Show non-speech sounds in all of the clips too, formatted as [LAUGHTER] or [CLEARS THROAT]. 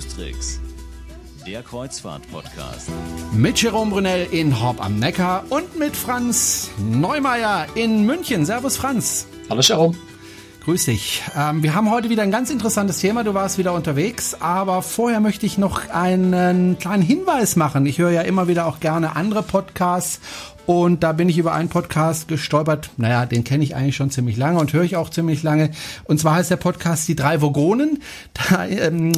Tricks, der Kreuzfahrt-Podcast. Mit Jerome Brunel in Horb am Neckar und mit Franz Neumeier in München. Servus Franz. Hallo Jerome. Grüß dich. Ähm, wir haben heute wieder ein ganz interessantes Thema. Du warst wieder unterwegs, aber vorher möchte ich noch einen kleinen Hinweis machen. Ich höre ja immer wieder auch gerne andere Podcasts und da bin ich über einen Podcast gestolpert. Naja, den kenne ich eigentlich schon ziemlich lange und höre ich auch ziemlich lange. Und zwar heißt der Podcast Die drei Vogonen. Da ähm,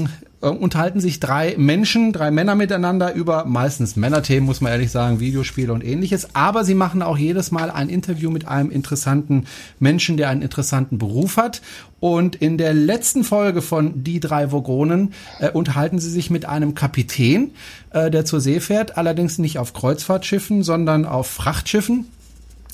äh, unterhalten sich drei Menschen, drei Männer miteinander über meistens Männerthemen, muss man ehrlich sagen, Videospiele und ähnliches. Aber sie machen auch jedes Mal ein Interview mit einem interessanten Menschen, der einen interessanten Beruf hat. Und in der letzten Folge von Die drei Vogonen äh, unterhalten sie sich mit einem Kapitän, äh, der zur See fährt, allerdings nicht auf Kreuzfahrtschiffen, sondern auf Frachtschiffen.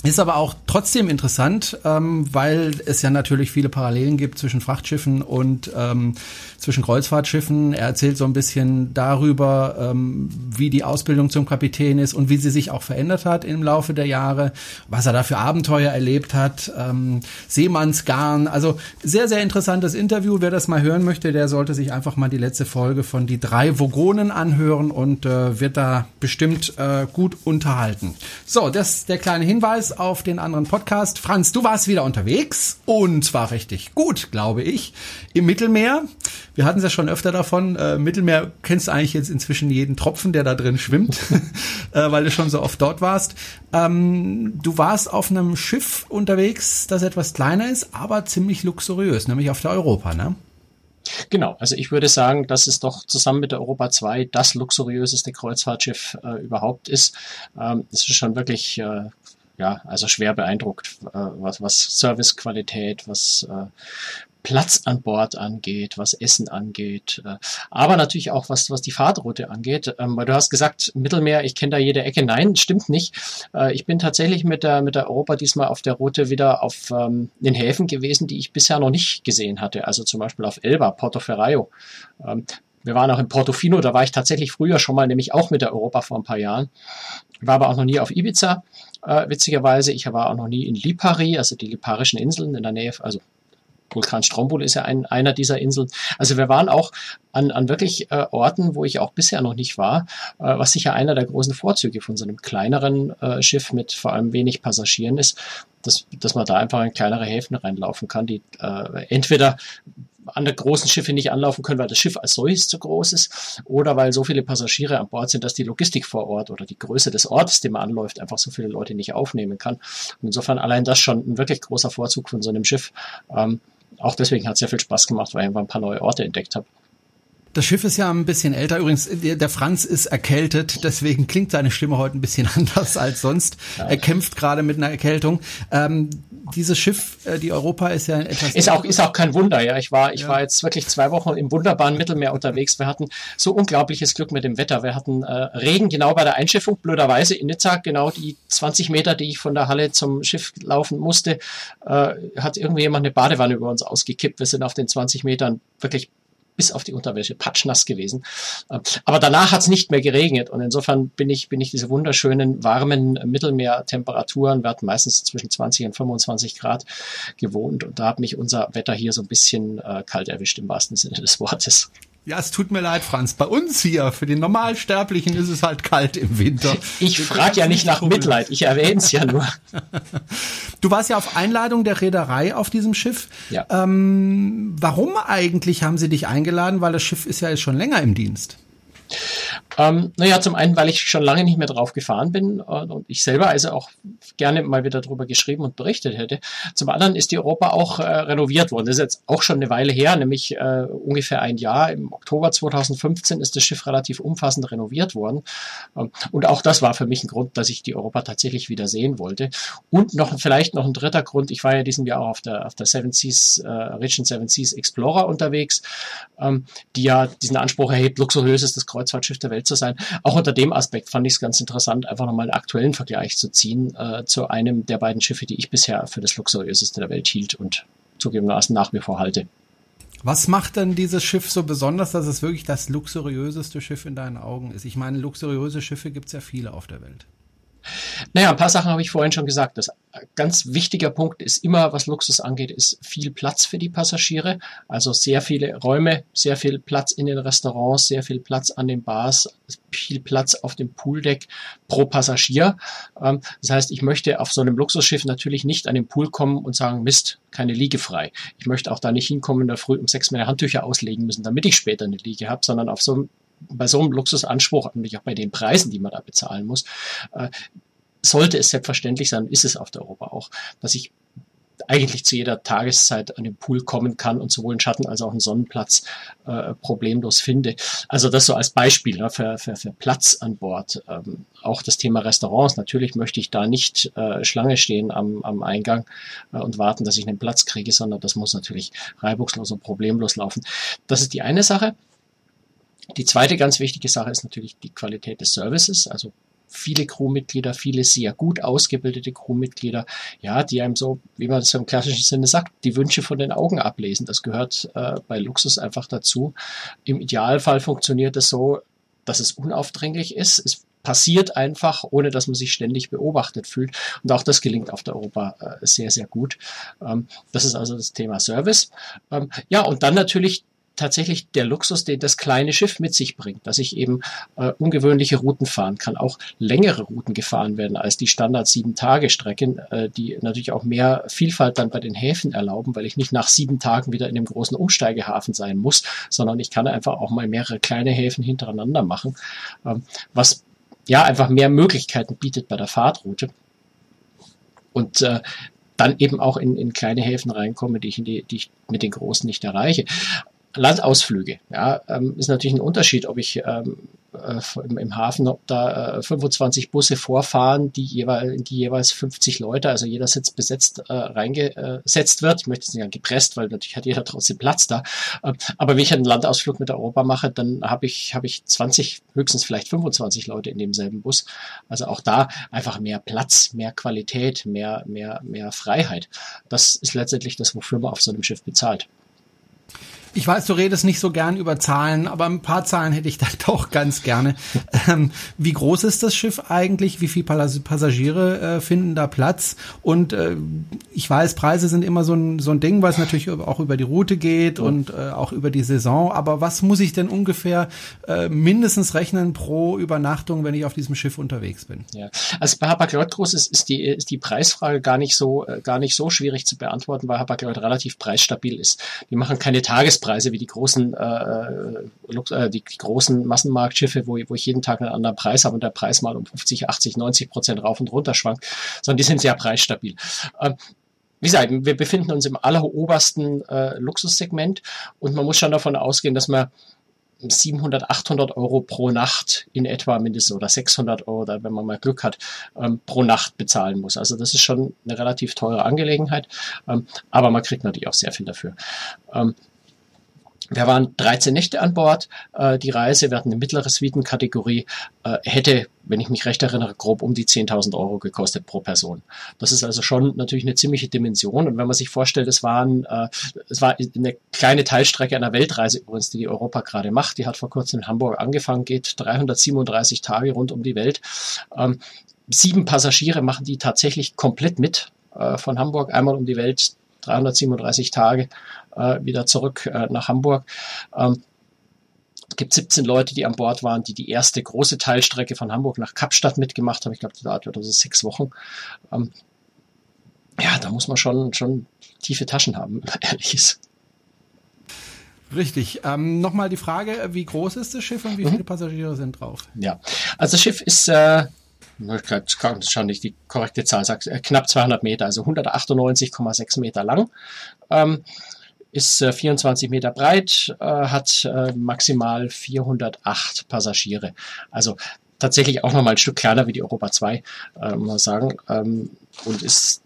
Ist aber auch trotzdem interessant, ähm, weil es ja natürlich viele Parallelen gibt zwischen Frachtschiffen und ähm, zwischen Kreuzfahrtschiffen. Er erzählt so ein bisschen darüber, ähm, wie die Ausbildung zum Kapitän ist und wie sie sich auch verändert hat im Laufe der Jahre, was er da für Abenteuer erlebt hat, ähm, Seemannsgarn. Also sehr, sehr interessantes Interview. Wer das mal hören möchte, der sollte sich einfach mal die letzte Folge von Die drei Vogonen anhören und äh, wird da bestimmt äh, gut unterhalten. So, das der kleine Hinweis auf den anderen Podcast. Franz, du warst wieder unterwegs und zwar richtig gut, glaube ich, im Mittelmeer. Wir hatten es ja schon öfter davon. Äh, Mittelmeer kennst du eigentlich jetzt inzwischen jeden Tropfen, der da drin schwimmt, [LAUGHS] äh, weil du schon so oft dort warst. Ähm, du warst auf einem Schiff unterwegs, das etwas kleiner ist, aber ziemlich luxuriös, nämlich auf der Europa, ne? Genau, also ich würde sagen, dass es doch zusammen mit der Europa 2 das luxuriöseste Kreuzfahrtschiff äh, überhaupt ist. Ähm, es ist schon wirklich äh, ja, also schwer beeindruckt, äh, was, was Servicequalität, was äh, Platz an Bord angeht, was Essen angeht, äh, aber natürlich auch was, was die Fahrtroute angeht. Ähm, weil du hast gesagt, Mittelmeer, ich kenne da jede Ecke. Nein, stimmt nicht. Äh, ich bin tatsächlich mit der, mit der Europa diesmal auf der Route wieder auf ähm, den Häfen gewesen, die ich bisher noch nicht gesehen hatte. Also zum Beispiel auf Elba, Porto Ferraio. Ähm, wir waren auch in Portofino, da war ich tatsächlich früher schon mal, nämlich auch mit der Europa vor ein paar Jahren. War aber auch noch nie auf Ibiza, äh, witzigerweise. Ich war auch noch nie in Lipari, also die Liparischen Inseln in der Nähe, also Vulkan Stromboli ist ja ein, einer dieser Inseln. Also wir waren auch an, an wirklich äh, Orten, wo ich auch bisher noch nicht war, äh, was sicher einer der großen Vorzüge von so einem kleineren äh, Schiff mit vor allem wenig Passagieren ist, dass, dass man da einfach in kleinere Häfen reinlaufen kann, die äh, entweder an der großen Schiffe nicht anlaufen können, weil das Schiff als solches zu groß ist oder weil so viele Passagiere an Bord sind, dass die Logistik vor Ort oder die Größe des Ortes, den man anläuft, einfach so viele Leute nicht aufnehmen kann. Und insofern allein das schon ein wirklich großer Vorzug von so einem Schiff. Ähm, auch deswegen hat es sehr viel Spaß gemacht, weil ich einfach ein paar neue Orte entdeckt habe. Das Schiff ist ja ein bisschen älter. Übrigens, der Franz ist erkältet, deswegen klingt seine Stimme heute ein bisschen [LAUGHS] anders als sonst. Ja. Er kämpft gerade mit einer Erkältung. Ähm, dieses Schiff, äh, die Europa, ist ja etwas. Ist auch, ist auch kein Wunder, ja. Ich war, ich ja. war jetzt wirklich zwei Wochen im wunderbaren Mittelmeer unterwegs. Wir hatten so unglaubliches Glück mit dem Wetter. Wir hatten äh, Regen genau bei der Einschiffung, blöderweise in Nizza, genau die 20 Meter, die ich von der Halle zum Schiff laufen musste, äh, hat irgendwie jemand eine Badewanne über uns ausgekippt. Wir sind auf den 20 Metern wirklich bis auf die Unterwäsche patschnass gewesen. Aber danach hat es nicht mehr geregnet und insofern bin ich, bin ich diese wunderschönen warmen Mittelmeertemperaturen, wir hatten meistens zwischen 20 und 25 Grad gewohnt und da hat mich unser Wetter hier so ein bisschen äh, kalt erwischt im wahrsten Sinne des Wortes. Ja, es tut mir leid, Franz. Bei uns hier, für den Normalsterblichen, ist es halt kalt im Winter. Ich frage ja nicht nach Mitleid, ich erwähne es ja [LAUGHS] nur. Du warst ja auf Einladung der Reederei auf diesem Schiff. Ja. Ähm, warum eigentlich haben sie dich eingeladen? Weil das Schiff ist ja jetzt schon länger im Dienst. Ähm, naja, zum einen, weil ich schon lange nicht mehr drauf gefahren bin äh, und ich selber also auch gerne mal wieder darüber geschrieben und berichtet hätte. Zum anderen ist die Europa auch äh, renoviert worden. Das ist jetzt auch schon eine Weile her, nämlich äh, ungefähr ein Jahr. Im Oktober 2015 ist das Schiff relativ umfassend renoviert worden. Ähm, und auch das war für mich ein Grund, dass ich die Europa tatsächlich wieder sehen wollte. Und noch vielleicht noch ein dritter Grund. Ich war ja diesem Jahr auch auf der, auf der Seven Seas, äh, Region Seven Seas Explorer unterwegs, ähm, die ja diesen Anspruch erhebt, luxuriösestes Kreuzfahrtschiff der Welt Welt zu sein. Auch unter dem Aspekt fand ich es ganz interessant, einfach nochmal einen aktuellen Vergleich zu ziehen äh, zu einem der beiden Schiffe, die ich bisher für das luxuriöseste der Welt hielt und zugegebenermaßen nach wie vor halte. Was macht denn dieses Schiff so besonders, dass es wirklich das luxuriöseste Schiff in deinen Augen ist? Ich meine, luxuriöse Schiffe gibt es ja viele auf der Welt. Naja, ein paar Sachen habe ich vorhin schon gesagt. Das ganz wichtiger Punkt ist immer, was Luxus angeht, ist viel Platz für die Passagiere. Also sehr viele Räume, sehr viel Platz in den Restaurants, sehr viel Platz an den Bars, viel Platz auf dem Pooldeck pro Passagier. Ähm, das heißt, ich möchte auf so einem Luxusschiff natürlich nicht an den Pool kommen und sagen, Mist, keine Liege frei. Ich möchte auch da nicht hinkommen, da früh um sechs meine Handtücher auslegen müssen, damit ich später eine Liege habe, sondern auf so einem bei so einem Luxusanspruch, nämlich auch bei den Preisen, die man da bezahlen muss, äh, sollte es selbstverständlich sein, ist es auf der Europa auch, dass ich eigentlich zu jeder Tageszeit an den Pool kommen kann und sowohl einen Schatten als auch einen Sonnenplatz äh, problemlos finde. Also das so als Beispiel ne, für, für, für Platz an Bord. Ähm, auch das Thema Restaurants. Natürlich möchte ich da nicht äh, Schlange stehen am, am Eingang äh, und warten, dass ich einen Platz kriege, sondern das muss natürlich reibungslos und problemlos laufen. Das ist die eine Sache. Die zweite ganz wichtige Sache ist natürlich die Qualität des Services. Also viele Crewmitglieder, viele sehr gut ausgebildete Crewmitglieder, ja, die einem so, wie man das im klassischen Sinne sagt, die Wünsche von den Augen ablesen. Das gehört äh, bei Luxus einfach dazu. Im Idealfall funktioniert es so, dass es unaufdringlich ist. Es passiert einfach, ohne dass man sich ständig beobachtet fühlt. Und auch das gelingt auf der Europa äh, sehr, sehr gut. Ähm, das ist also das Thema Service. Ähm, ja, und dann natürlich tatsächlich der Luxus, den das kleine Schiff mit sich bringt, dass ich eben äh, ungewöhnliche Routen fahren kann, auch längere Routen gefahren werden als die Standard sieben Tage Strecken, äh, die natürlich auch mehr Vielfalt dann bei den Häfen erlauben, weil ich nicht nach sieben Tagen wieder in dem großen Umsteigehafen sein muss, sondern ich kann einfach auch mal mehrere kleine Häfen hintereinander machen, ähm, was ja einfach mehr Möglichkeiten bietet bei der Fahrtroute. Und äh, dann eben auch in, in kleine Häfen reinkomme, die ich, in die, die ich mit den großen nicht erreiche. Landausflüge. Ja, ähm, ist natürlich ein Unterschied, ob ich ähm, äh, im, im, Hafen, ob da äh, 25 Busse vorfahren, die jeweils, die jeweils 50 Leute, also jeder Sitz besetzt, äh, reingesetzt wird. Ich möchte es nicht gepresst, weil natürlich hat jeder trotzdem Platz da. Äh, aber wenn ich einen Landausflug mit Europa mache, dann habe ich, habe ich 20, höchstens vielleicht 25 Leute in demselben Bus. Also auch da einfach mehr Platz, mehr Qualität, mehr, mehr, mehr Freiheit. Das ist letztendlich das, wofür man auf so einem Schiff bezahlt. Ich weiß, du redest nicht so gern über Zahlen, aber ein paar Zahlen hätte ich dann [LAUGHS] doch ganz gerne. Ähm, wie groß ist das Schiff eigentlich? Wie viele Passagiere äh, finden da Platz? Und äh, ich weiß, Preise sind immer so ein, so ein Ding, weil es natürlich auch über die Route geht ja. und äh, auch über die Saison. Aber was muss ich denn ungefähr äh, mindestens rechnen pro Übernachtung, wenn ich auf diesem Schiff unterwegs bin? Ja, also bei Hapag-Lloyd ist, ist, die, ist die Preisfrage gar nicht so äh, gar nicht so schwierig zu beantworten, weil Hapag-Lloyd relativ preisstabil ist. Die machen keine Tages Preise wie die großen, äh, äh, die, die, großen Massenmarktschiffe, wo, wo ich jeden Tag einen anderen Preis habe und der Preis mal um 50, 80, 90 Prozent rauf und runter schwankt, sondern die sind sehr preisstabil. Ähm, wie gesagt, wir befinden uns im allerobersten äh, Luxussegment und man muss schon davon ausgehen, dass man 700, 800 Euro pro Nacht in etwa mindestens oder 600 Euro, oder wenn man mal Glück hat, ähm, pro Nacht bezahlen muss. Also das ist schon eine relativ teure Angelegenheit, ähm, aber man kriegt natürlich auch sehr viel dafür. Ähm, wir waren 13 Nächte an Bord. Äh, die Reise, wir hatten eine mittlere Suitenkategorie, äh, hätte, wenn ich mich recht erinnere, grob um die 10.000 Euro gekostet pro Person. Das ist also schon natürlich eine ziemliche Dimension. Und wenn man sich vorstellt, es waren, äh, es war eine kleine Teilstrecke einer Weltreise übrigens, die die Europa gerade macht. Die hat vor kurzem in Hamburg angefangen, geht 337 Tage rund um die Welt. Ähm, sieben Passagiere machen die tatsächlich komplett mit von Hamburg einmal um die Welt 337 Tage äh, wieder zurück äh, nach Hamburg. Ähm, es gibt 17 Leute, die an Bord waren, die die erste große Teilstrecke von Hamburg nach Kapstadt mitgemacht haben. Ich glaube, die dauert oder so sechs Wochen. Ähm, ja, da muss man schon, schon tiefe Taschen haben, wenn [LAUGHS] man ehrlich ist. Richtig. Ähm, Nochmal die Frage, wie groß ist das Schiff und wie mhm. viele Passagiere sind drauf? Ja, also das Schiff ist äh, ich kann schon nicht die korrekte Zahl sagen, äh, knapp 200 Meter, also 198,6 Meter lang. Ähm, ist äh, 24 Meter breit, äh, hat äh, maximal 408 Passagiere. Also tatsächlich auch nochmal ein Stück kleiner wie die Europa 2, äh, muss man sagen. Ähm, und ist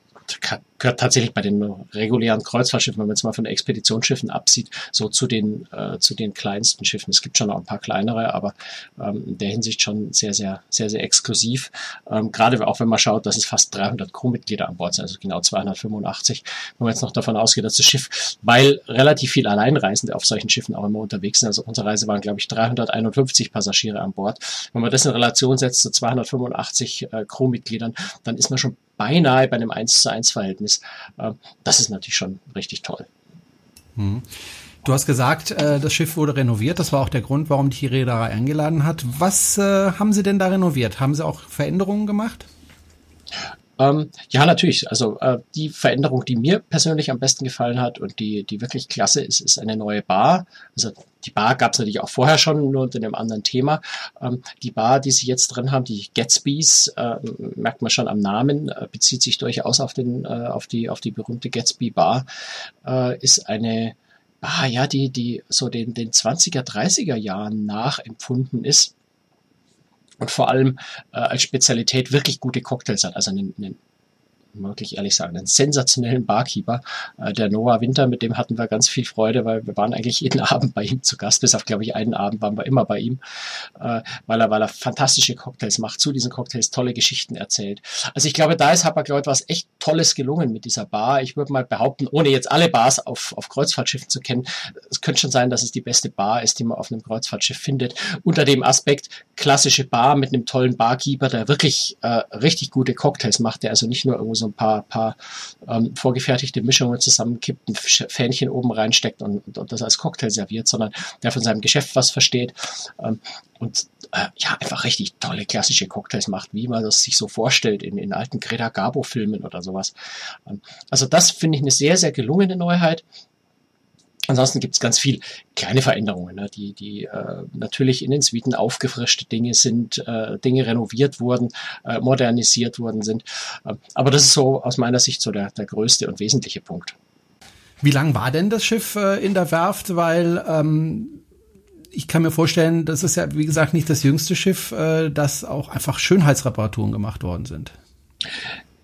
gehört tatsächlich bei den regulären Kreuzfahrtschiffen, wenn man jetzt mal von Expeditionsschiffen absieht, so zu den, äh, zu den kleinsten Schiffen. Es gibt schon noch ein paar kleinere, aber ähm, in der Hinsicht schon sehr, sehr, sehr, sehr exklusiv. Ähm, gerade auch wenn man schaut, dass es fast 300 Crewmitglieder an Bord sind, also genau 285. Wenn man jetzt noch davon ausgeht, dass das Schiff, weil relativ viel Alleinreisende auf solchen Schiffen auch immer unterwegs sind, also unsere Reise waren, glaube ich, 351 Passagiere an Bord. Wenn man das in Relation setzt zu 285 äh, Crewmitgliedern, dann ist man schon beinahe bei einem 1 zu 1 Verhältnis. Äh, das ist natürlich schon richtig toll. Mhm. Du hast gesagt, äh, das Schiff wurde renoviert. Das war auch der Grund, warum die Reederei eingeladen hat. Was äh, haben Sie denn da renoviert? Haben Sie auch Veränderungen gemacht? Ähm, ja, natürlich. Also äh, die Veränderung, die mir persönlich am besten gefallen hat und die, die wirklich klasse ist, ist eine neue Bar. Also die Bar gab es natürlich auch vorher schon, nur unter einem anderen Thema. Ähm, die Bar, die sie jetzt drin haben, die Gatsby's, äh, merkt man schon am Namen, äh, bezieht sich durchaus auf, den, äh, auf, die, auf die berühmte Gatsby Bar, äh, ist eine Bar, ja, die, die so den, den 20er, 30er Jahren nachempfunden ist und vor allem äh, als Spezialität wirklich gute Cocktails hat. Also einen, einen wirklich ehrlich sagen, einen sensationellen Barkeeper. Äh, der Noah Winter, mit dem hatten wir ganz viel Freude, weil wir waren eigentlich jeden [LAUGHS] Abend bei ihm zu Gast, bis auf, glaube ich, einen Abend waren wir immer bei ihm, äh, weil er, weil er fantastische Cocktails macht, zu diesen Cocktails tolle Geschichten erzählt. Also ich glaube, da ist Hapag-Lloyd was echt Tolles gelungen mit dieser Bar. Ich würde mal behaupten, ohne jetzt alle Bars auf, auf Kreuzfahrtschiffen zu kennen, es könnte schon sein, dass es die beste Bar ist, die man auf einem Kreuzfahrtschiff findet. Unter dem Aspekt klassische Bar mit einem tollen Barkeeper, der wirklich äh, richtig gute Cocktails macht, der also nicht nur irgendwo so ein paar, paar ähm, vorgefertigte Mischungen zusammenkippt, ein Fähnchen oben reinsteckt und, und, das als Cocktail serviert, sondern der von seinem Geschäft was versteht ähm, und äh, ja, einfach richtig tolle klassische Cocktails macht, wie man das sich so vorstellt in, in alten Greta Garbo-Filmen oder sowas. Ähm, also das finde ich eine sehr, sehr gelungene Neuheit. Ansonsten gibt es ganz viel kleine Veränderungen, ne, die, die äh, natürlich in den Suiten aufgefrischte Dinge sind, äh, Dinge renoviert wurden, äh, modernisiert worden sind. Äh, aber das ist so aus meiner Sicht so der, der größte und wesentliche Punkt. Wie lang war denn das Schiff äh, in der Werft? Weil ähm, ich kann mir vorstellen, das ist ja, wie gesagt, nicht das jüngste Schiff, äh, dass auch einfach Schönheitsreparaturen gemacht worden sind.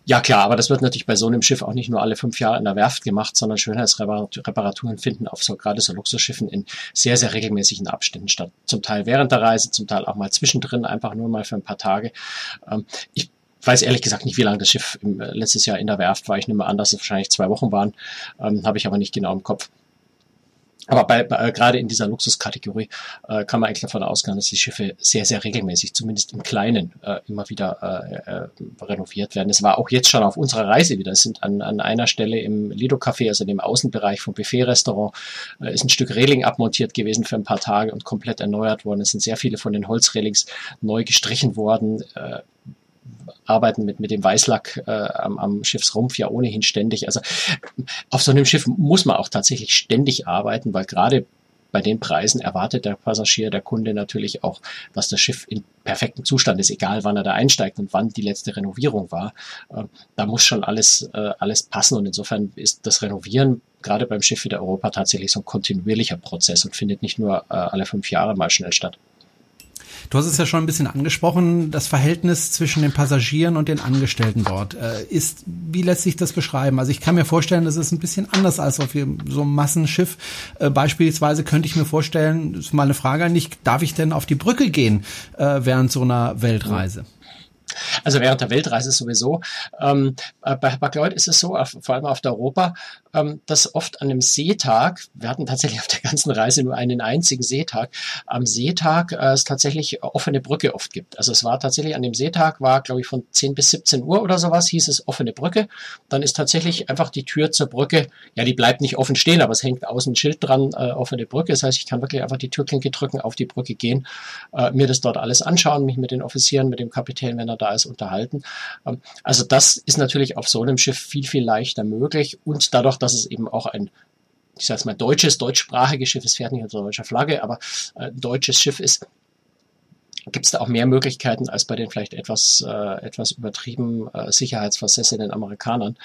Ja klar, aber das wird natürlich bei so einem Schiff auch nicht nur alle fünf Jahre in der Werft gemacht, sondern Schönheitsreparaturen finden auf so gerade so Luxusschiffen in sehr, sehr regelmäßigen Abständen statt. Zum Teil während der Reise, zum Teil auch mal zwischendrin, einfach nur mal für ein paar Tage. Ähm, ich weiß ehrlich gesagt nicht, wie lange das Schiff äh, letztes Jahr in der Werft war. Ich nehme an, dass es wahrscheinlich zwei Wochen waren. Ähm, Habe ich aber nicht genau im Kopf. Aber bei, bei, äh, gerade in dieser Luxuskategorie äh, kann man eigentlich davon ausgehen, dass die Schiffe sehr, sehr regelmäßig, zumindest im Kleinen, äh, immer wieder äh, äh, renoviert werden. Es war auch jetzt schon auf unserer Reise wieder. Es sind an, an einer Stelle im Lido Café, also dem Außenbereich vom Buffet-Restaurant, äh, ist ein Stück Reling abmontiert gewesen für ein paar Tage und komplett erneuert worden. Es sind sehr viele von den Holzrelings neu gestrichen worden. Arbeiten mit, mit dem Weißlack äh, am, am Schiffsrumpf ja ohnehin ständig. Also auf so einem Schiff muss man auch tatsächlich ständig arbeiten, weil gerade bei den Preisen erwartet der Passagier, der Kunde natürlich auch, dass das Schiff in perfektem Zustand ist, egal wann er da einsteigt und wann die letzte Renovierung war. Äh, da muss schon alles, äh, alles passen und insofern ist das Renovieren gerade beim Schiff wie der Europa tatsächlich so ein kontinuierlicher Prozess und findet nicht nur äh, alle fünf Jahre mal schnell statt. Du hast es ja schon ein bisschen angesprochen, das Verhältnis zwischen den Passagieren und den Angestellten dort. Äh, ist, wie lässt sich das beschreiben? Also ich kann mir vorstellen, das ist ein bisschen anders als auf so einem Massenschiff. Äh, beispielsweise könnte ich mir vorstellen, ist mal eine Frage an dich, darf ich denn auf die Brücke gehen äh, während so einer Weltreise? Also während der Weltreise sowieso. Ähm, bei Hapag-Lloyd ist es so, vor allem auf der Europa, ähm, dass oft an einem Seetag, wir hatten tatsächlich auf der ganzen Reise nur einen einzigen Seetag, am Seetag äh, es tatsächlich offene Brücke oft gibt. Also es war tatsächlich an dem Seetag, war glaube ich von 10 bis 17 Uhr oder sowas, hieß es offene Brücke. Dann ist tatsächlich einfach die Tür zur Brücke, ja die bleibt nicht offen stehen, aber es hängt außen ein Schild dran, äh, offene Brücke. Das heißt, ich kann wirklich einfach die Türklinke drücken, auf die Brücke gehen, äh, mir das dort alles anschauen, mich mit den Offizieren, mit dem Kapitän, wenn er da ist, unterhalten. Ähm, also das ist natürlich auf so einem Schiff viel, viel leichter möglich und dadurch, dass es eben auch ein ich sage mal deutsches, deutschsprachiges Schiff, es fährt nicht unter deutscher Flagge, aber ein deutsches Schiff ist, gibt es da auch mehr Möglichkeiten als bei den vielleicht etwas, äh, etwas übertrieben äh, sicherheitsversessenen Amerikanern.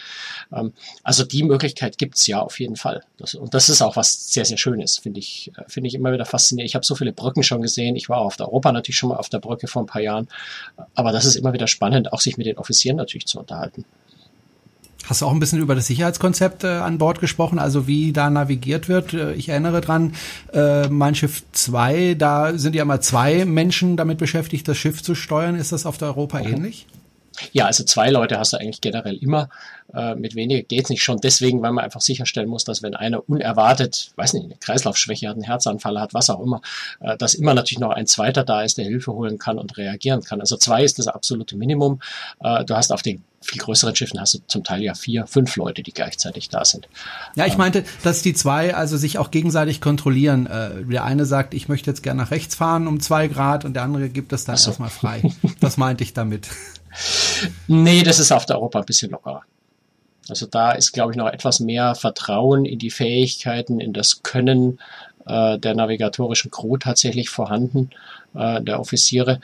Ähm, also die Möglichkeit gibt's ja auf jeden Fall. Das, und das ist auch was sehr, sehr Schönes, finde ich, äh, finde ich immer wieder faszinierend. Ich habe so viele Brücken schon gesehen. Ich war auf der Europa natürlich schon mal auf der Brücke vor ein paar Jahren. Aber das ist immer wieder spannend, auch sich mit den Offizieren natürlich zu unterhalten. Hast du auch ein bisschen über das Sicherheitskonzept äh, an Bord gesprochen, also wie da navigiert wird? Äh, ich erinnere dran, äh, mein Schiff 2, da sind ja mal zwei Menschen damit beschäftigt, das Schiff zu steuern. Ist das auf der Europa okay. ähnlich? Ja, also zwei Leute hast du eigentlich generell immer. Äh, mit weniger geht's nicht schon deswegen, weil man einfach sicherstellen muss, dass wenn einer unerwartet, weiß nicht, eine Kreislaufschwäche hat, einen Herzanfall hat, was auch immer, äh, dass immer natürlich noch ein zweiter da ist, der Hilfe holen kann und reagieren kann. Also zwei ist das absolute Minimum. Äh, du hast auf den viel größeren Schiffen hast du zum Teil ja vier, fünf Leute, die gleichzeitig da sind. Ja, ich ähm, meinte, dass die zwei also sich auch gegenseitig kontrollieren. Äh, der eine sagt, ich möchte jetzt gerne nach rechts fahren um zwei Grad und der andere gibt es dann so. erstmal frei. [LAUGHS] Das meinte ich damit. Nee, das ist auf der Europa ein bisschen lockerer. Also da ist, glaube ich, noch etwas mehr Vertrauen in die Fähigkeiten, in das Können äh, der navigatorischen Crew tatsächlich vorhanden, äh, der Offiziere.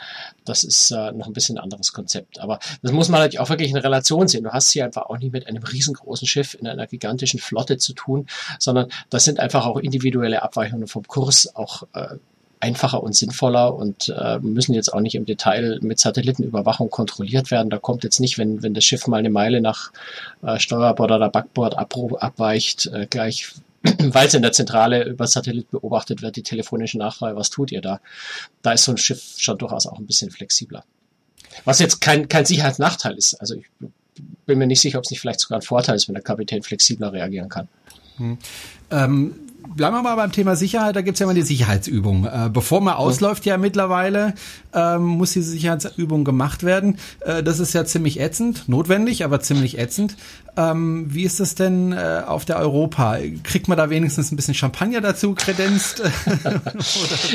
Das ist äh, noch ein bisschen ein anderes Konzept. Aber das muss man natürlich auch wirklich in Relation sehen. Du hast hier einfach auch nicht mit einem riesengroßen Schiff in einer gigantischen Flotte zu tun, sondern das sind einfach auch individuelle Abweichungen vom Kurs, auch äh, einfacher und sinnvoller und äh, müssen jetzt auch nicht im Detail mit Satellitenüberwachung kontrolliert werden. Da kommt jetzt nicht, wenn, wenn das Schiff mal eine Meile nach äh, Steuerbord oder Backbord ab, abweicht, äh, gleich [CLEARS THROAT] weil es in der Zentrale über Satellit beobachtet wird, die telefonische Nachfrage, was tut ihr da? Da ist so ein Schiff schon durchaus auch ein bisschen flexibler. Was jetzt kein, kein Sicherheitsnachteil ist. Also ich bin mir nicht sicher, ob es nicht vielleicht sogar ein Vorteil ist, wenn der Kapitän flexibler reagieren kann. Hm. Ähm, bleiben wir mal beim Thema Sicherheit. Da gibt's ja immer die Sicherheitsübung. Äh, bevor man ausläuft ja mittlerweile, ähm, muss diese Sicherheitsübung gemacht werden. Äh, das ist ja ziemlich ätzend, notwendig, aber ziemlich ätzend. Ähm, wie ist das denn äh, auf der Europa? Kriegt man da wenigstens ein bisschen Champagner dazu kredenzt? [LAUGHS] oder,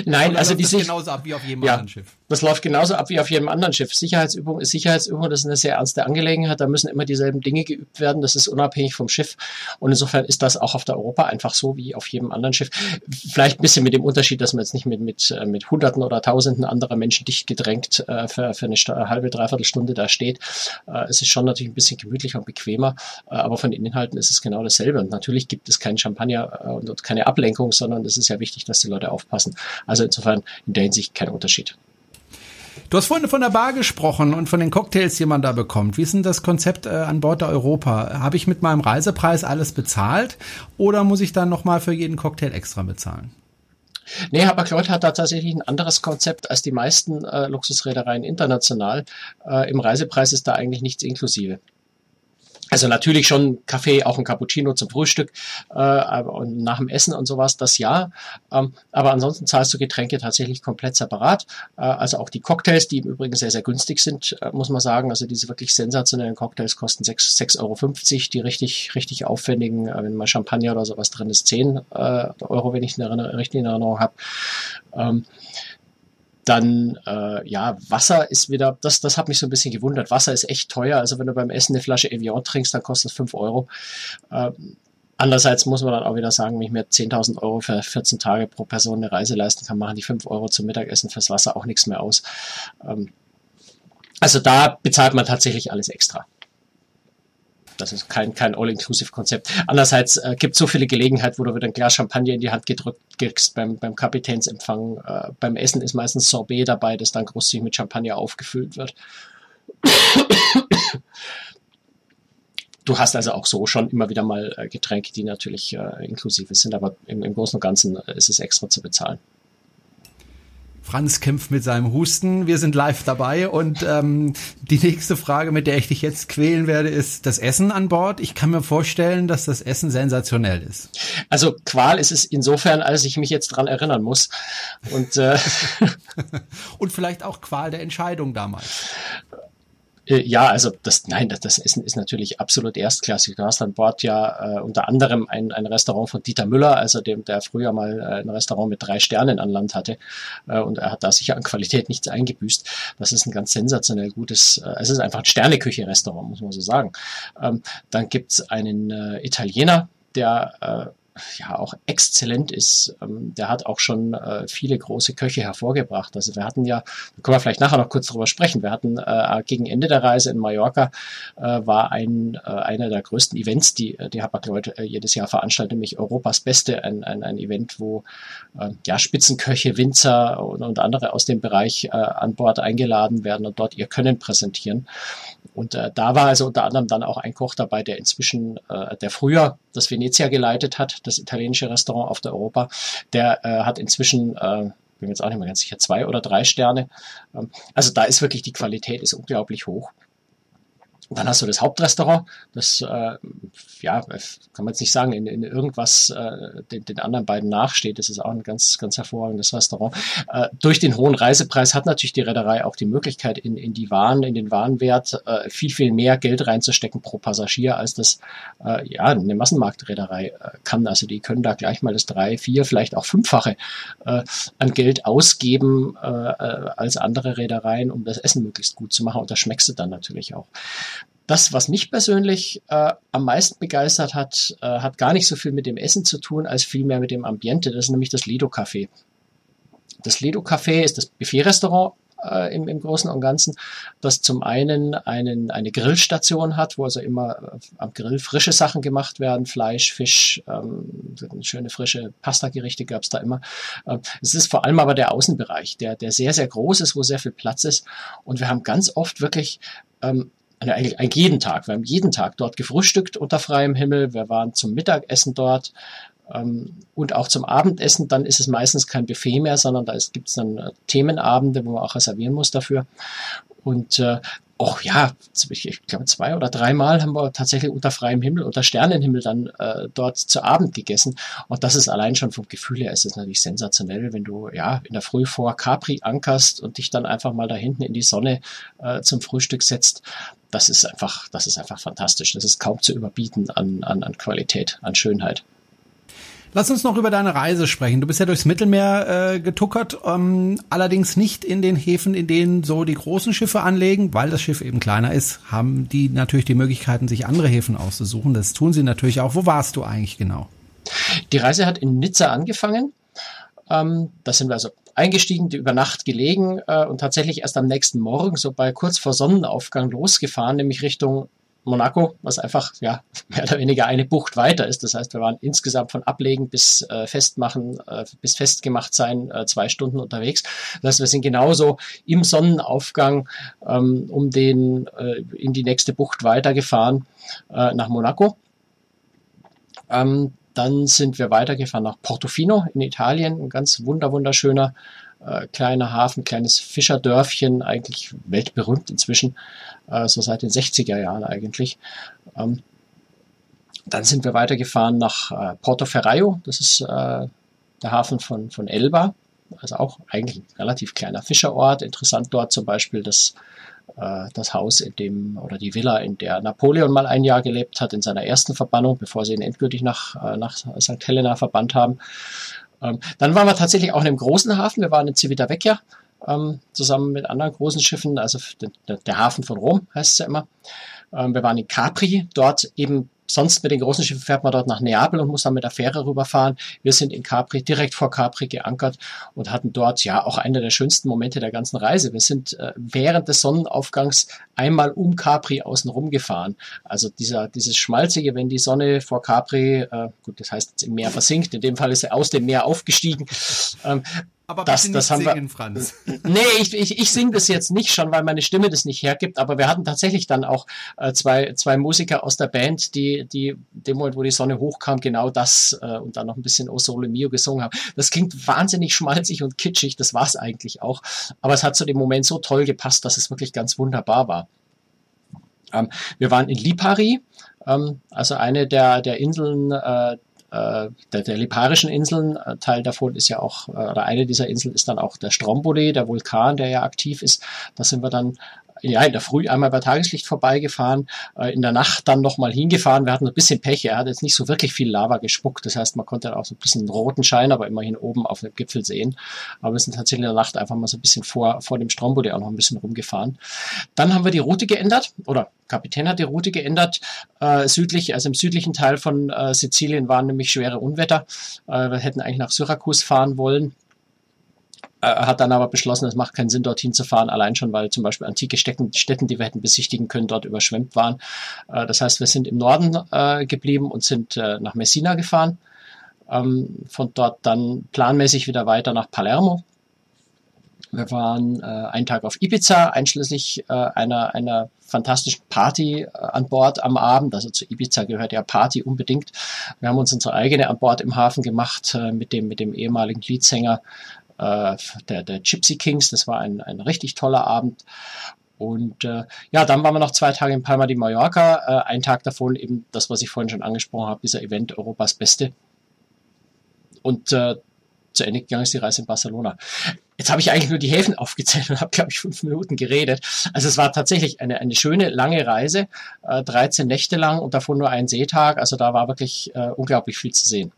Nein, oder also die sich genauso ab wie auf jedem ja, anderen Schiff. Das läuft genauso ab wie auf jedem anderen Schiff. Sicherheitsübung ist Sicherheitsübung, das ist eine sehr ernste Angelegenheit. Da müssen immer dieselben Dinge geübt werden. Das ist unabhängig vom Schiff. Und insofern ist das auch auf der Europa einfach so wie auf jedem anderen Schiff. Vielleicht ein bisschen mit dem Unterschied, dass man jetzt nicht mit mit äh, mit Hunderten oder Tausenden anderer Menschen dicht gedrängt äh, für, für eine halbe dreiviertel Stunde da steht. Äh, es ist schon natürlich ein bisschen gemütlicher und bequemer. Äh, aber von den Inhalten ist es genau dasselbe. Und natürlich gibt es keinen Champagner äh, und keine Ablenkung, sondern es ist ja wichtig, dass die Leute aufpassen. Also insofern in der Hinsicht kein Unterschied. Du hast vorhin von der Bar gesprochen und von den Cocktails, die man da bekommt. Wie ist denn das Konzept äh, an Bord der Europa? Habe ich mit meinem Reisepreis alles bezahlt oder muss ich dann nochmal für jeden Cocktail extra bezahlen? Nee, Hapag-Lloyd hat da tatsächlich ein anderes Konzept als die meisten äh, Luxusreedereien international. Äh, Im Reisepreis ist da eigentlich nichts inklusive. Also natürlich schon Kaffee, auch ein Cappuccino zum Frühstück äh, und nach dem Essen und sowas, das ja. Ähm, aber ansonsten zahlst du Getränke tatsächlich komplett separat. Äh, also auch die Cocktails, die im Übrigen sehr, sehr günstig sind, äh, muss man sagen. Also diese wirklich sensationellen Cocktails kosten 6,50 Euro. Die richtig, richtig aufwendigen, äh, wenn mal Champagner oder sowas drin ist, 10 äh, Euro, wenn ich eine richtige Erinnerung habe. Ähm, dann, äh, ja, Wasser ist wieder, das, das hat mich so ein bisschen gewundert. Wasser ist echt teuer. Also wenn du beim Essen eine Flasche Evian trinkst, dann kostet es 5 Euro. Ähm, andererseits muss man dann auch wieder sagen, wenn ich mir 10.000 Euro für 14 Tage pro Person eine Reise leisten kann, machen die 5 Euro zum Mittagessen fürs Wasser auch nichts mehr aus. Ähm, also da bezahlt man tatsächlich alles extra. Das ist kein, kein All-Inclusive-Konzept. Andererseits äh, gibt so viele Gelegenheiten, wo du wieder ein Glas Champagner in die Hand gedrückt kriegst beim, beim Kapitänsempfang. Äh, beim Essen ist meistens Sorbet dabei, das dann großzügig mit Champagner aufgefüllt wird. Du hast also auch so schon immer wieder mal äh, Getränke, die natürlich äh, inklusive sind, aber im, im Großen und Ganzen äh, ist es extra zu bezahlen. Franz kämpft mit seinem Husten. Wir sind live dabei und ähm, die nächste Frage, mit der ich dich jetzt quälen werde, ist das Essen an Bord. Ich kann mir vorstellen, dass das Essen sensationell ist. Also Qual ist es insofern, als ich mich jetzt dran erinnern muss. Und, äh, [LAUGHS] und vielleicht auch Qual der Entscheidung damals. Äh, ja, also das, nein, das, das Essen ist natürlich absolut erstklassig. Du hast an Bord ja äh, unter anderem ein, ein Restaurant von Dieter Müller, also dem, der früher mal äh, ein Restaurant mit drei Sternen an Land hatte. Äh, und er hat da sicher an Qualität nichts eingebüßt. Das ist ein ganz sensationell gutes, äh, es ist einfach ein Sterneküche-Restaurant, muss man so sagen. Ähm, dann gibt's einen äh, Italiener, der äh, ja auch exzellent ist. Ähm, der hat auch schon äh, viele große Köche hervorgebracht. Also wir hatten ja, da können wir vielleicht nachher noch kurz drüber sprechen. Wir hatten äh, gegen Ende der Reise in Mallorca äh, war ein äh, einer der größten Events, die die Hapag-Lloyd äh, jedes Jahr veranstaltet, nämlich Europas Beste, ein, ein, ein Event, wo äh, ja Spitzenköche, Winzer und, und andere aus dem Bereich äh, an Bord eingeladen werden und dort ihr Können präsentieren. Und äh, da war also unter anderem dann auch ein Koch dabei, der inzwischen, äh, der früher das Venezia geleitet hat, das italienische Restaurant auf der Europa, der äh, hat inzwischen äh, bin mir jetzt auch nicht mehr ganz sicher, zwei oder drei Sterne. Ähm, also da ist wirklich die Qualität ist unglaublich hoch. Dann hast du das Hauptrestaurant, das, äh, ja, kann man jetzt nicht sagen, in, in irgendwas äh, den, den anderen beiden nachsteht. Das ist auch ein ganz, ganz hervorragendes Restaurant. Äh, durch den hohen Reisepreis hat natürlich die Reederei auch die Möglichkeit, in, in die Waren, in den Warenwert äh, viel, viel mehr Geld reinzustecken pro Passagier, als das äh, ja eine Massenmarktreederei äh, kann. Also die können da gleich mal das drei, vier, vielleicht auch fünffache äh, an Geld ausgeben äh, äh als andere Reedereien, um das Essen möglichst gut zu machen. Und das schmeckst du dann natürlich auch. Das, was mich persönlich äh, am meisten begeistert hat, äh, hat gar nicht so viel mit dem Essen zu tun, als vielmehr mit dem Ambiente. Das ist nämlich das Lido Café. Das Lido Café ist das Buffet-Restaurant äh, im, im Großen und Ganzen, das zum einen einen, eine Grillstation hat, wo also immer äh, am Grill frische Sachen gemacht werden, Fleisch, Fisch, ähm, schöne frische Pastagerichte gab es da immer. Äh, es ist vor allem aber der Außenbereich, der, der sehr, sehr groß ist, wo sehr viel Platz ist. Und wir haben ganz oft wirklich ähm, eigentlich, eigentlich jeden Tag. Wir haben jeden Tag dort gefrühstückt unter freiem Himmel. Wir waren zum Mittagessen dort ähm, und auch zum Abendessen. Dann ist es meistens kein Buffet mehr, sondern da gibt es dann äh, Themenabende, wo man auch reservieren muss dafür. Und äh, auch ja, ich glaube zwei oder dreimal haben wir tatsächlich unter freiem Himmel, unter Sternenhimmel dann äh, dort zu Abend gegessen. Und das ist allein schon vom Gefühl her ist es natürlich sensationell, wenn du ja in der Früh vor Capri ankerst und dich dann einfach mal da hinten in die Sonne äh, zum Frühstück setzt. Das ist einfach, das ist einfach fantastisch. Das ist kaum zu überbieten an, an, an Qualität, an Schönheit. Lass uns noch über deine Reise sprechen. Du bist ja durchs Mittelmeer äh, getuckert, ähm, allerdings nicht in den Häfen, in denen so die großen Schiffe anlegen, weil das Schiff eben kleiner ist, haben die natürlich die Möglichkeiten, sich andere Häfen auszusuchen. Das tun sie natürlich auch. Wo warst du eigentlich genau? Die Reise hat in Nizza angefangen. Ähm, da sind wir also eingestiegen, über Nacht gelegen äh, und tatsächlich erst am nächsten Morgen, so bei kurz vor Sonnenaufgang losgefahren, nämlich Richtung Monaco, was einfach ja [LAUGHS] mehr oder weniger eine Bucht weiter ist. Das heißt, wir waren insgesamt von Ablegen bis äh, Festmachen, äh, bis festgemacht sein, äh, zwei Stunden unterwegs. Das heißt, wir sind genauso im Sonnenaufgang ähm, um den äh, in die nächste Bucht weitergefahren äh, nach Monaco. Ähm, dann sind wir weitergefahren nach Portofino in Italien, ein ganz wunder wunderschöner äh, kleiner Hafen, kleines Fischerdörfchen, eigentlich weltberühmt inzwischen, äh, so seit den 60er Jahren eigentlich. Ähm, dann sind wir weitergefahren nach äh, Portoferraio, das ist äh, der Hafen von, von Elba, also auch eigentlich ein relativ kleiner Fischerort. Interessant dort zum Beispiel das, äh, das Haus, in dem oder die Villa, in der Napoleon mal ein Jahr gelebt hat, in seiner ersten Verbannung, bevor sie ihn endgültig nach, äh, nach St. Helena verbannt haben. Ähm, dann waren wir tatsächlich auch in einem großen Hafen. Wir waren in Civitavecchia ähm, zusammen mit anderen großen Schiffen, also der, der Hafen von Rom heißt es ja immer. Ähm, wir waren in Capri, dort eben Sonst mit den großen Schiffen fährt man dort nach Neapel und muss dann mit der Fähre rüberfahren. Wir sind in Capri, direkt vor Capri geankert und hatten dort ja auch einer der schönsten Momente der ganzen Reise. Wir sind äh, während des Sonnenaufgangs einmal um Capri außen rum gefahren. Also dieser, dieses schmalzige, wenn die Sonne vor Capri, äh, gut, das heißt im Meer versinkt, in dem Fall ist er aus dem Meer aufgestiegen, ähm, aber das, bitte das haben singen, wir, Franz. [LAUGHS] Nee, ich, ich, ich singe das jetzt nicht schon, weil meine Stimme das nicht hergibt, aber wir hatten tatsächlich dann auch äh, zwei, zwei Musiker aus der Band, die, die dem Moment, wo die Sonne hochkam, genau das äh, und dann noch ein bisschen O Sole Mio gesungen haben. Das klingt wahnsinnig schmalzig und kitschig, das war es eigentlich auch. Aber es hat zu dem Moment so toll gepasst, dass es wirklich ganz wunderbar war. Ähm, wir waren in Lipari, ähm, also eine der, der Inseln, äh, der, der Liparischen Inseln. Äh, Teil davon ist ja auch, äh, oder eine dieser Inseln ist dann auch der Stromboli, der Vulkan, der ja aktiv ist. Da sind wir dann ja, in der Früh einmal bei Tageslicht vorbeigefahren, äh, in der Nacht dann nochmal hingefahren. Wir hatten ein bisschen Pech, er hat jetzt nicht so wirklich viel Lava gespuckt. Das heißt, man konnte auch so ein bisschen roten Schein, aber immerhin oben auf dem Gipfel sehen. Aber wir sind tatsächlich in der Nacht einfach mal so ein bisschen vor, vor dem Stromboli auch noch ein bisschen rumgefahren. Dann haben wir die Route geändert, oder Kapitän hat die Route geändert. Äh, südlich, also im südlichen Teil von äh, Sizilien waren nämlich schwere Unwetter. Äh, wir hätten eigentlich nach Syrakus fahren wollen hat dann aber beschlossen, es macht keinen Sinn, dorthin zu fahren, allein schon, weil zum Beispiel antike Städten, Städten die wir hätten besichtigen können, dort überschwemmt waren. Äh, das heißt, wir sind im Norden äh, geblieben und sind äh, nach Messina gefahren. Ähm, von dort dann planmäßig wieder weiter nach Palermo. Wir waren äh, einen Tag auf Ibiza, einschließlich äh, einer, einer fantastischen Party äh, an Bord am Abend. Also zu Ibiza gehört ja Party unbedingt. Wir haben uns unsere eigene an Bord im Hafen gemacht äh, mit, dem, mit dem ehemaligen Leadsänger äh, der, der Gypsy Kings. Das war ein, ein richtig toller Abend. Und äh, ja, dann waren wir noch zwei Tage in Palma de Mallorca. Äh, ein Tag davon eben das, was ich vorhin schon angesprochen habe, dieser Event Europas Beste. Und äh, zu Ende gegangen ist die Reise in Barcelona. Jetzt habe ich eigentlich nur die Häfen aufgezählt und habe, glaube ich, fünf Minuten geredet. Also es war tatsächlich eine, eine schöne, lange Reise, äh, 13 Nächte lang und davon nur ein Seetag. Also da war wirklich äh, unglaublich viel zu sehen.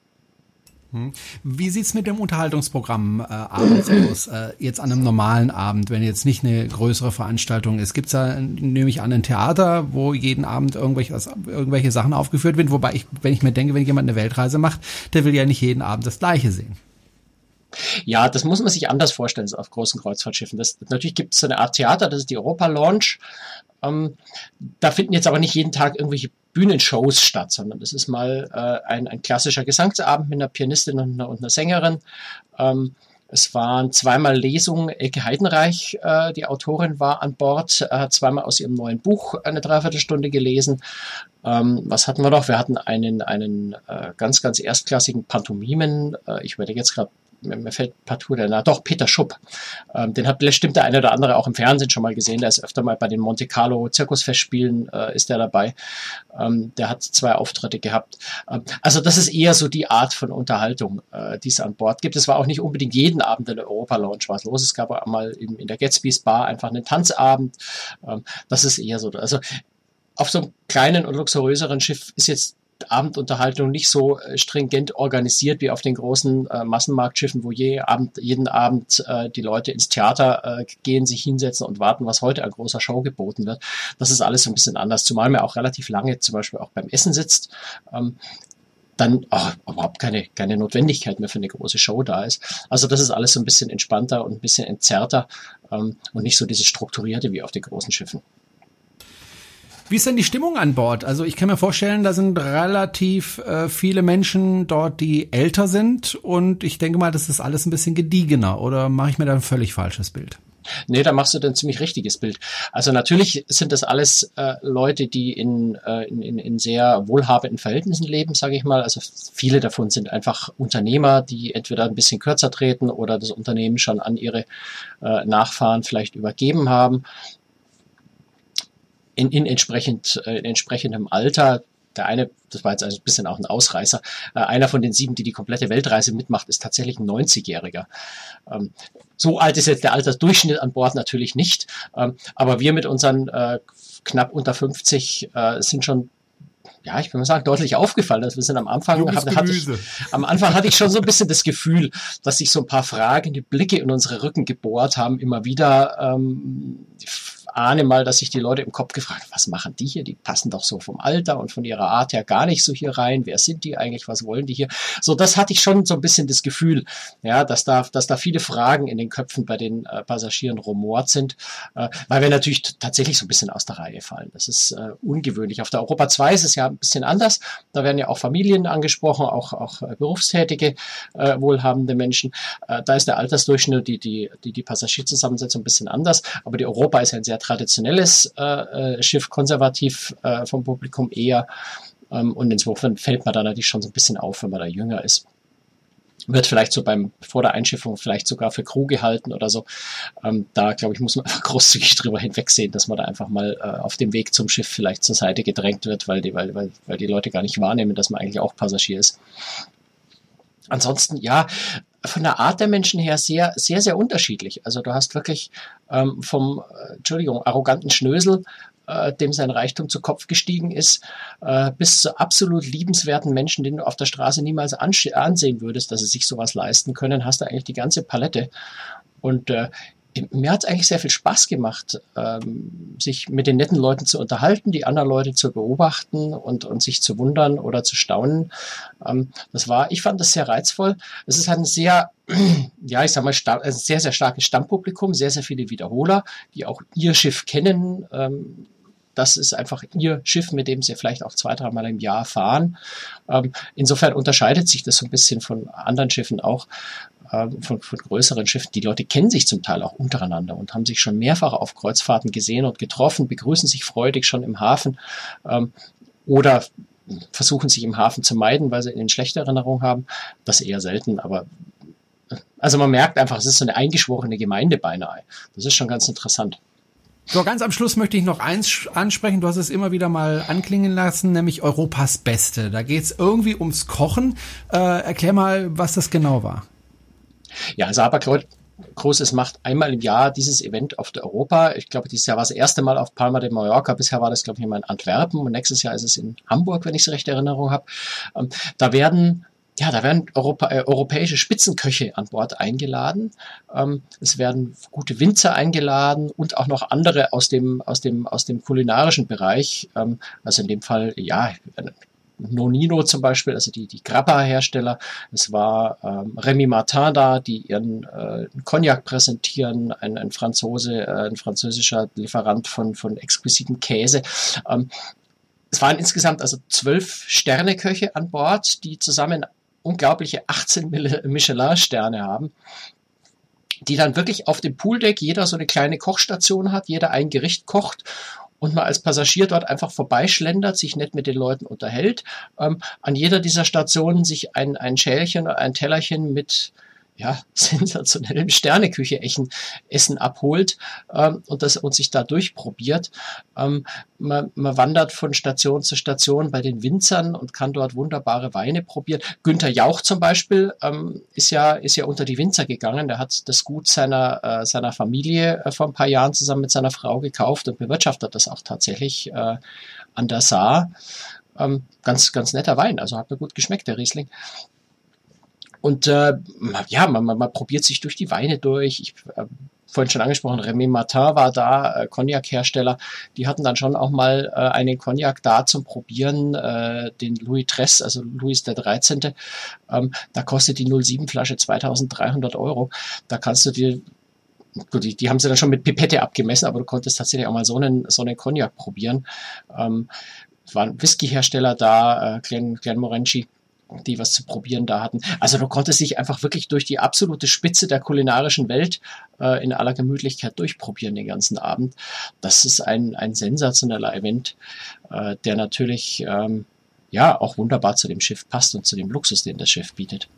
Hm. Wie sieht's mit dem Unterhaltungsprogramm äh, abends aus? Äh, jetzt an einem normalen Abend, wenn jetzt nicht eine größere Veranstaltung ist. Gibt's da, nehme ich an, ein Theater, wo jeden Abend irgendwelche, irgendwelche Sachen aufgeführt werden? Wobei ich, wenn ich mir denke, wenn jemand eine Weltreise macht, der will ja nicht jeden Abend das Gleiche sehen. Ja, das muss man sich anders vorstellen auf großen Kreuzfahrtschiffen. Das, natürlich gibt es eine Art Theater, das ist die Europa Lounge. Ähm, da finden jetzt aber nicht jeden Tag irgendwelche Bühnenshows statt, sondern das ist mal äh, ein, ein klassischer Gesangsabend mit einer Pianistin und einer, und einer Sängerin. Ähm, es waren zweimal Lesungen. Elke Heidenreich, äh, die Autorin, war an Bord, äh, hat zweimal aus ihrem neuen Buch eine Dreiviertelstunde gelesen. Ähm, was hatten wir noch? Wir hatten einen, einen äh, ganz, ganz erstklassigen Pantomimen. Äh, ich werde jetzt gerade mir fällt partout der Name, doch, Peter Schupp. Ähm, den hat bestimmt der eine oder andere auch im Fernsehen schon mal gesehen. Der ist öfter mal bei den Monte Carlo Zirkusfestspielen, äh, ist der dabei. Ähm, der hat zwei Auftritte gehabt. Ähm, also das ist eher so die Art von Unterhaltung, äh, die es an Bord gibt. Es war auch nicht unbedingt jeden Abend in der Europa Lounge was los. Es gab auch mal in, in der Gatsby's Bar einfach einen Tanzabend. Ähm, das ist eher so. Also auf so einem kleinen und luxuriöseren Schiff ist jetzt Abendunterhaltung nicht so äh, stringent organisiert wie auf den großen äh, Massenmarktschiffen, wo je Abend, jeden Abend äh, die Leute ins Theater äh, gehen, sich hinsetzen und warten, was heute an großer Show geboten wird. Das ist alles so ein bisschen anders, zumal man auch relativ lange zum Beispiel auch beim Essen sitzt. Ähm, dann oh, überhaupt keine, keine Notwendigkeit mehr für eine große Show da ist. Also das ist alles so ein bisschen entspannter und ein bisschen entzerrter ähm, und nicht so dieses Strukturierte wie auf den großen Schiffen. Wie ist denn die Stimmung an Bord? Also ich kann mir vorstellen, da sind relativ äh, viele Menschen dort, die älter sind und ich denke mal, das ist alles ein bisschen gediegener oder mache ich mir da ein völlig falsches Bild? Nee, da machst du dann ein ziemlich richtiges Bild. Also natürlich sind das alles äh, Leute, die in, äh, in, in sehr wohlhabenden Verhältnissen leben, sage ich mal. Also viele davon sind einfach Unternehmer, die entweder ein bisschen kürzer treten oder das Unternehmen schon an ihre äh, Nachfahren vielleicht übergeben haben in, in, entsprechend, äh, in entsprechendem Alter. Der eine, das war jetzt ein bisschen auch ein Ausreißer, äh, einer von den sieben, die die komplette Weltreise mitmacht, ist tatsächlich ein 90-Jähriger. Ähm, so alt ist jetzt der Altersdurchschnitt an Bord natürlich nicht, ähm, aber wir mit unseren äh, knapp unter 50 äh, sind schon ja, ich würde mal sagen, deutlich aufgefallen. Also wir sind am Anfang, hab, hatte ich, am Anfang hatte ich schon so ein bisschen das Gefühl, dass sich so ein paar Fragen, die Blicke in unsere Rücken gebohrt haben, immer wieder ähm, ahne mal, dass sich die Leute im Kopf gefragt was machen die hier? Die passen doch so vom Alter und von ihrer Art her gar nicht so hier rein. Wer sind die eigentlich? Was wollen die hier? So, das hatte ich schon so ein bisschen das Gefühl, ja, dass da, dass da viele Fragen in den Köpfen bei den äh, Passagieren rumort sind, äh, weil wir natürlich tatsächlich so ein bisschen aus der Reihe fallen. Das ist äh, ungewöhnlich. Auf der Europa 2 ist es ja ein bisschen anders. Da werden ja auch Familien angesprochen, auch, auch äh, berufstätige, äh, wohlhabende Menschen. Äh, da ist der Altersdurchschnitt, die, die, die, die Passagierzusammensetzung ein bisschen anders. Aber die Europa ist ja ein sehr traditionelles äh, äh, Schiff, konservativ äh, vom Publikum eher. Ähm, und insofern fällt man da natürlich schon so ein bisschen auf, wenn man da jünger ist wird vielleicht so beim vor der Einschiffung vielleicht sogar für Crew gehalten oder so. Ähm, da glaube ich muss man [LAUGHS] einfach großzügig drüber hinwegsehen, dass man da einfach mal äh, auf dem Weg zum Schiff vielleicht zur Seite gedrängt wird, weil die, weil, weil, weil die Leute gar nicht wahrnehmen, dass man eigentlich auch Passagier ist. Ansonsten, ja, von der Art der Menschen her sehr, sehr, sehr unterschiedlich. Also du hast wirklich ähm, vom, äh, Entschuldigung, arroganten Schnösel, äh, dem sein Reichtum zu Kopf gestiegen ist, äh, bis zu absolut liebenswerten Menschen, denen du auf der Straße niemals ansehen würdest, dass sie sich sowas leisten können, hast du eigentlich die ganze Palette. Und äh, mir hat es eigentlich sehr viel Spaß gemacht, ähm, sich mit den netten Leuten zu unterhalten, die anderen Leute zu beobachten und, und sich zu wundern oder zu staunen. Ähm, das war, ich fand das sehr reizvoll. Es ist halt ein sehr, [CLEARS THROAT] ja, ich sag mal, ein sehr, sehr starkes Stammpublikum, sehr, sehr viele Wiederholer, die auch ihr Schiff kennen. Ähm, das ist einfach ihr Schiff, mit dem sie vielleicht auch zwei, dreimal im Jahr fahren. Ähm, insofern unterscheidet sich das so ein bisschen von anderen Schiffen auch ähm, von, von größeren Schiffen. Die Leute kennen sich zum Teil auch untereinander und haben sich schon mehrfach auf Kreuzfahrten gesehen und getroffen, begrüßen sich freudig schon im Hafen ähm, oder versuchen sich im Hafen zu meiden, weil sie eine schlechte Erinnerung haben. Das eher selten, aber also man merkt einfach, es ist so eine eingeschworene Gemeinde beinahe. Das ist schon ganz interessant. So, ganz am Schluss möchte ich noch eins ansprechen. Du hast es immer wieder mal anklingen lassen, nämlich Europas Beste. Da geht es irgendwie ums Kochen. Äh, erklär mal, was das genau war. Ja, also Aberkreuz Großes macht einmal im Jahr dieses Event auf der Europa. Ich glaube, dieses Jahr war es das erste Mal auf Palma de Mallorca. Bisher war das, glaube ich, immer in Antwerpen und nächstes Jahr ist es in Hamburg, wenn ich es recht Erinnerung habe. Ähm, da werden ja, da werden Europa, äh, europäische Spitzenköche an Bord eingeladen. Ähm, es werden gute Winzer eingeladen und auch noch andere aus dem, aus dem, aus dem kulinarischen Bereich. Ähm, also in dem Fall, ja, Nonino zum Beispiel, also die, die Grappa-Hersteller. Es war ähm, Remy Martin da, die ihren äh, Cognac präsentieren, ein, ein Franzose, äh, ein französischer Lieferant von, von exquisiten Käse. Ähm, es waren insgesamt also zwölf Sterneköche an Bord, die zusammen unglaubliche 18 Michelin-Sterne haben die dann wirklich auf dem Pooldeck jeder so eine kleine Kochstation hat, jeder ein Gericht kocht und man als Passagier dort einfach vorbeischlendert, sich nett mit den Leuten unterhält, ähm, an jeder dieser Stationen sich ein, ein Schälchen oder ein Tellerchen mit ja, [LAUGHS] sensationellem Sterneküche Essen abholt ähm, und das und sich da durchprobiert. Ähm, man, man wandert von Station zu Station bei den Winzern und kann dort wunderbare Weine probieren. Günther Jauch zum Beispiel ähm, ist ja ist ja unter die Winzer gegangen. Der hat das Gut seiner äh, seiner Familie äh, vor ein paar Jahren zusammen mit seiner Frau gekauft und bewirtschaftet das auch tatsächlich äh, an der Saar. Ähm, ganz ganz netter Wein, also hat mir gut geschmeckt der Riesling. Und äh, ja, man, man, man probiert sich durch die Weine durch. Ich äh, vorhin schon angesprochen, Remy Martin war da, äh, Cognac-Hersteller. Die hatten dann schon auch mal äh, einen Cognac da zum Probieren, äh, den Louis Tress, also Louis der 13. Ähm, da kostet die 07-Flasche 2300 Euro. Da kannst du dir Gut, die, die haben sie dann schon mit Pipette abgemessen, aber du konntest tatsächlich auch mal so einen, so einen Cognac probieren. Ähm, waren Whisky-Hersteller da, äh, Glen, Glen Morenci die was zu probieren da hatten. Also du konntest dich einfach wirklich durch die absolute Spitze der kulinarischen Welt äh, in aller Gemütlichkeit durchprobieren den ganzen Abend. Das ist ein, ein sensationeller Event, äh, der natürlich ähm, ja auch wunderbar zu dem Schiff passt und zu dem Luxus, den das Schiff bietet.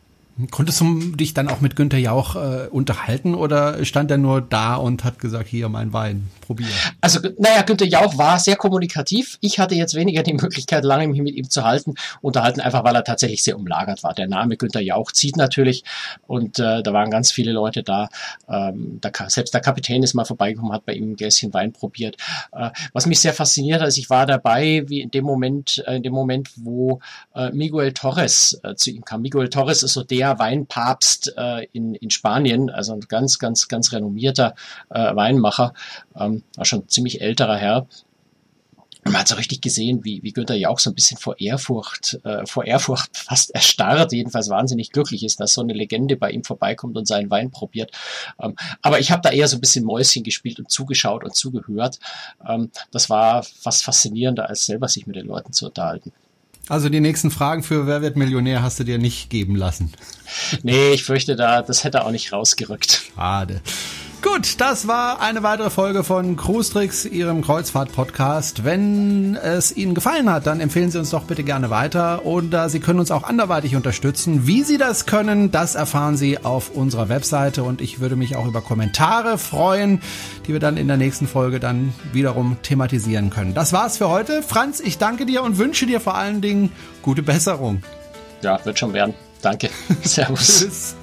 Konntest du dich dann auch mit Günther Jauch äh, unterhalten oder stand er nur da und hat gesagt, hier mein Wein, probier? Also, naja, Günther Jauch war sehr kommunikativ. Ich hatte jetzt weniger die [LAUGHS] Möglichkeit, lange mich mit ihm zu halten, unterhalten, einfach weil er tatsächlich sehr umlagert war. Der Name Günther Jauch zieht natürlich und äh, da waren ganz viele Leute da. Ähm, der, selbst der Kapitän ist mal vorbeigekommen, hat bei ihm ein Gläschen Wein probiert. Äh, was mich sehr fasziniert hat, ist, ich war dabei, wie in dem Moment, äh, in dem Moment, wo äh, Miguel Torres äh, zu ihm kam. Miguel Torres ist so der der Weinpapst äh, in, in Spanien, also ein ganz, ganz, ganz renommierter äh, Weinmacher, ähm, war schon ein ziemlich älterer Herr. Man hat so richtig gesehen, wie, wie Günther ja auch so ein bisschen vor Ehrfurcht, äh, vor Ehrfurcht [LAUGHS] fast erstarrt, jedenfalls wahnsinnig glücklich ist, dass so eine Legende bei ihm vorbeikommt und seinen Wein probiert. Ähm, aber ich habe da eher so ein bisschen Mäuschen gespielt und zugeschaut und zugehört. Ähm, das war fast faszinierender, als selber sich mit den Leuten zu unterhalten. Also die nächsten Fragen für Wer wird Millionär hast du dir nicht geben lassen. Nee, ich fürchte da, das hätte auch nicht rausgerückt. Schade. Gut, das war eine weitere Folge von Cruise Tricks, Ihrem Kreuzfahrt-Podcast. Wenn es Ihnen gefallen hat, dann empfehlen Sie uns doch bitte gerne weiter oder Sie können uns auch anderweitig unterstützen. Wie Sie das können, das erfahren Sie auf unserer Webseite und ich würde mich auch über Kommentare freuen, die wir dann in der nächsten Folge dann wiederum thematisieren können. Das war's für heute. Franz, ich danke dir und wünsche dir vor allen Dingen gute Besserung. Ja, wird schon werden. Danke. [LAUGHS] Servus. Tschüss.